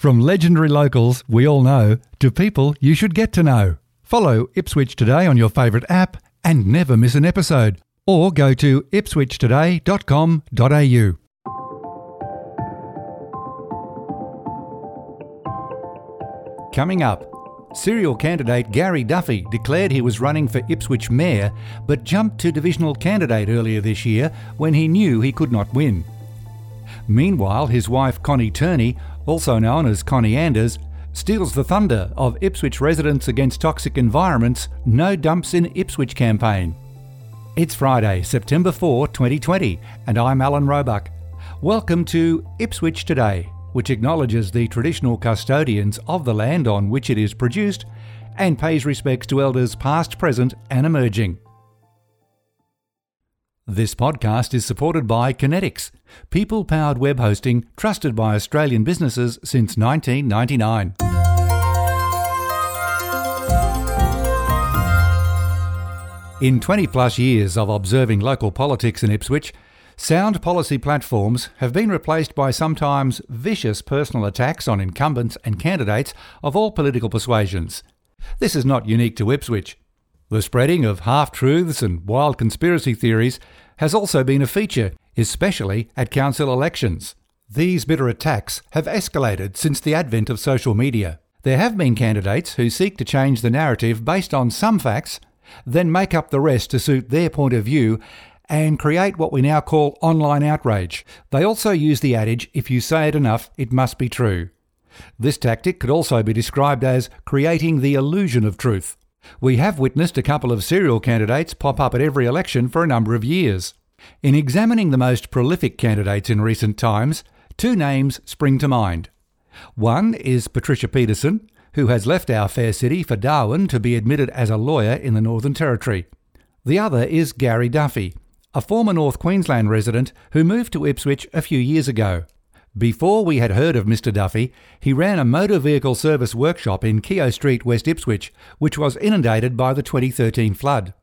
From legendary locals we all know to people you should get to know. Follow Ipswich Today on your favourite app and never miss an episode. Or go to ipswichtoday.com.au. Coming up, serial candidate Gary Duffy declared he was running for Ipswich Mayor but jumped to divisional candidate earlier this year when he knew he could not win. Meanwhile, his wife Connie Turney also known as Connie Anders, steals the thunder of Ipswich Residents Against Toxic Environments No Dumps in Ipswich campaign. It's Friday, September 4, 2020, and I'm Alan Roebuck. Welcome to Ipswich Today, which acknowledges the traditional custodians of the land on which it is produced and pays respects to elders past, present, and emerging. This podcast is supported by Conetix, people powered web hosting trusted by Australian businesses since 1999. In 20 plus years of observing local politics in Ipswich, sound policy platforms have been replaced by sometimes vicious personal attacks on incumbents and candidates of all political persuasions. This is not unique to Ipswich. The spreading of half truths and wild conspiracy theories has also been a feature, especially at council elections. These bitter attacks have escalated since the advent of social media. There have been candidates who seek to change the narrative based on some facts, then make up the rest to suit their point of view and create what we now call online outrage. They also use the adage if you say it enough, it must be true. This tactic could also be described as creating the illusion of truth. We have witnessed a couple of serial candidates pop up at every election for a number of years. In examining the most prolific candidates in recent times, two names spring to mind. One is Patricia Peterson, who has left our fair city for Darwin to be admitted as a lawyer in the Northern Territory. The other is Gary Duffy, a former North Queensland resident who moved to Ipswich a few years ago. Before we had heard of Mr. Duffy, he ran a motor vehicle service workshop in Keogh Street, West Ipswich, which was inundated by the 2013 flood.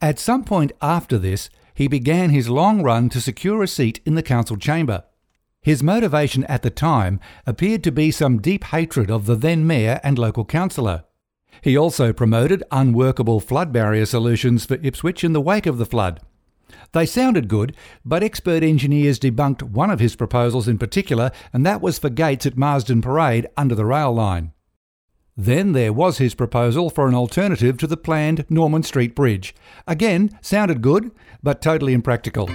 At some point after this, he began his long run to secure a seat in the council chamber. His motivation at the time appeared to be some deep hatred of the then mayor and local councillor. He also promoted unworkable flood barrier solutions for Ipswich in the wake of the flood. They sounded good, but expert engineers debunked one of his proposals in particular, and that was for gates at Marsden Parade under the rail line. Then there was his proposal for an alternative to the planned Norman Street Bridge. Again, sounded good, but totally impractical.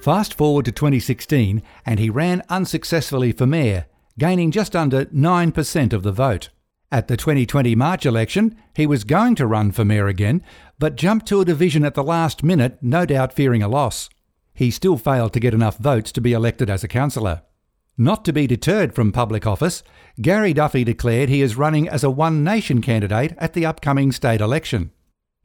Fast forward to 2016, and he ran unsuccessfully for mayor, gaining just under 9% of the vote. At the 2020 March election, he was going to run for mayor again, but jumped to a division at the last minute, no doubt fearing a loss. He still failed to get enough votes to be elected as a councillor. Not to be deterred from public office, Gary Duffy declared he is running as a One Nation candidate at the upcoming state election.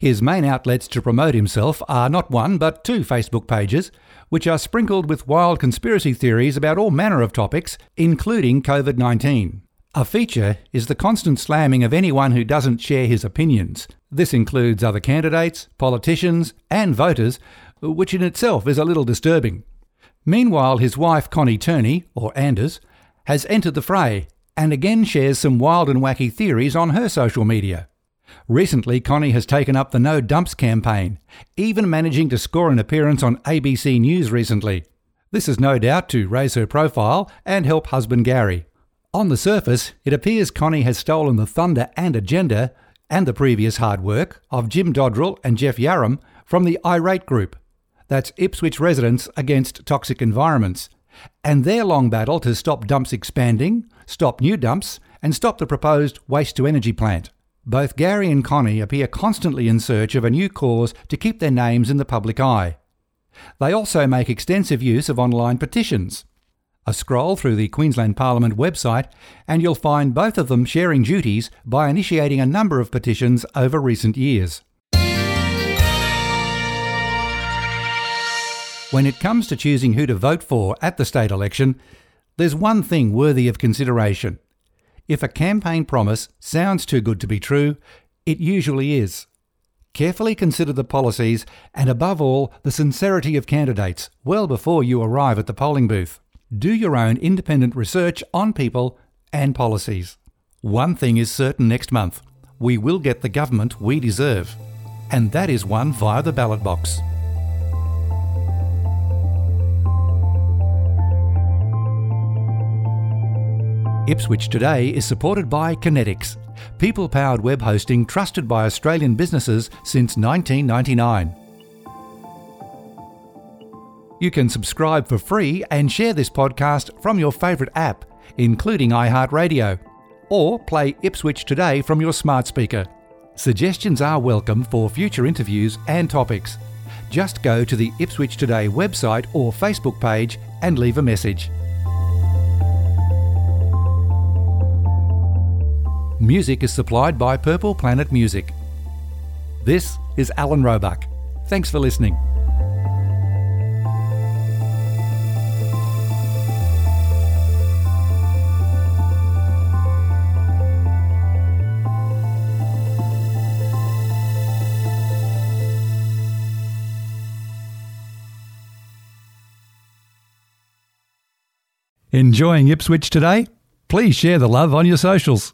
His main outlets to promote himself are not one but two Facebook pages, which are sprinkled with wild conspiracy theories about all manner of topics, including COVID 19. A feature is the constant slamming of anyone who doesn't share his opinions. This includes other candidates, politicians, and voters, which in itself is a little disturbing. Meanwhile, his wife Connie Turney, or Anders, has entered the fray and again shares some wild and wacky theories on her social media. Recently, Connie has taken up the No Dumps campaign, even managing to score an appearance on ABC News recently. This is no doubt to raise her profile and help husband Gary. On the surface, it appears Connie has stolen the thunder and agenda, and the previous hard work, of Jim Dodrell and Jeff Yarram from the Irate Group. That's Ipswich residents against toxic environments, and their long battle to stop dumps expanding, stop new dumps, and stop the proposed waste to energy plant. Both Gary and Connie appear constantly in search of a new cause to keep their names in the public eye. They also make extensive use of online petitions. A scroll through the Queensland Parliament website, and you'll find both of them sharing duties by initiating a number of petitions over recent years. When it comes to choosing who to vote for at the state election, there's one thing worthy of consideration. If a campaign promise sounds too good to be true, it usually is. Carefully consider the policies and, above all, the sincerity of candidates well before you arrive at the polling booth. Do your own independent research on people and policies. One thing is certain next month we will get the government we deserve, and that is one via the ballot box. Ipswich Today is supported by Conetix, people powered web hosting trusted by Australian businesses since 1999. You can subscribe for free and share this podcast from your favourite app, including iHeartRadio, or play Ipswich Today from your smart speaker. Suggestions are welcome for future interviews and topics. Just go to the Ipswich Today website or Facebook page and leave a message. Music is supplied by Purple Planet Music. This is Alan Roebuck. Thanks for listening. Enjoying Ipswich today? Please share the love on your socials.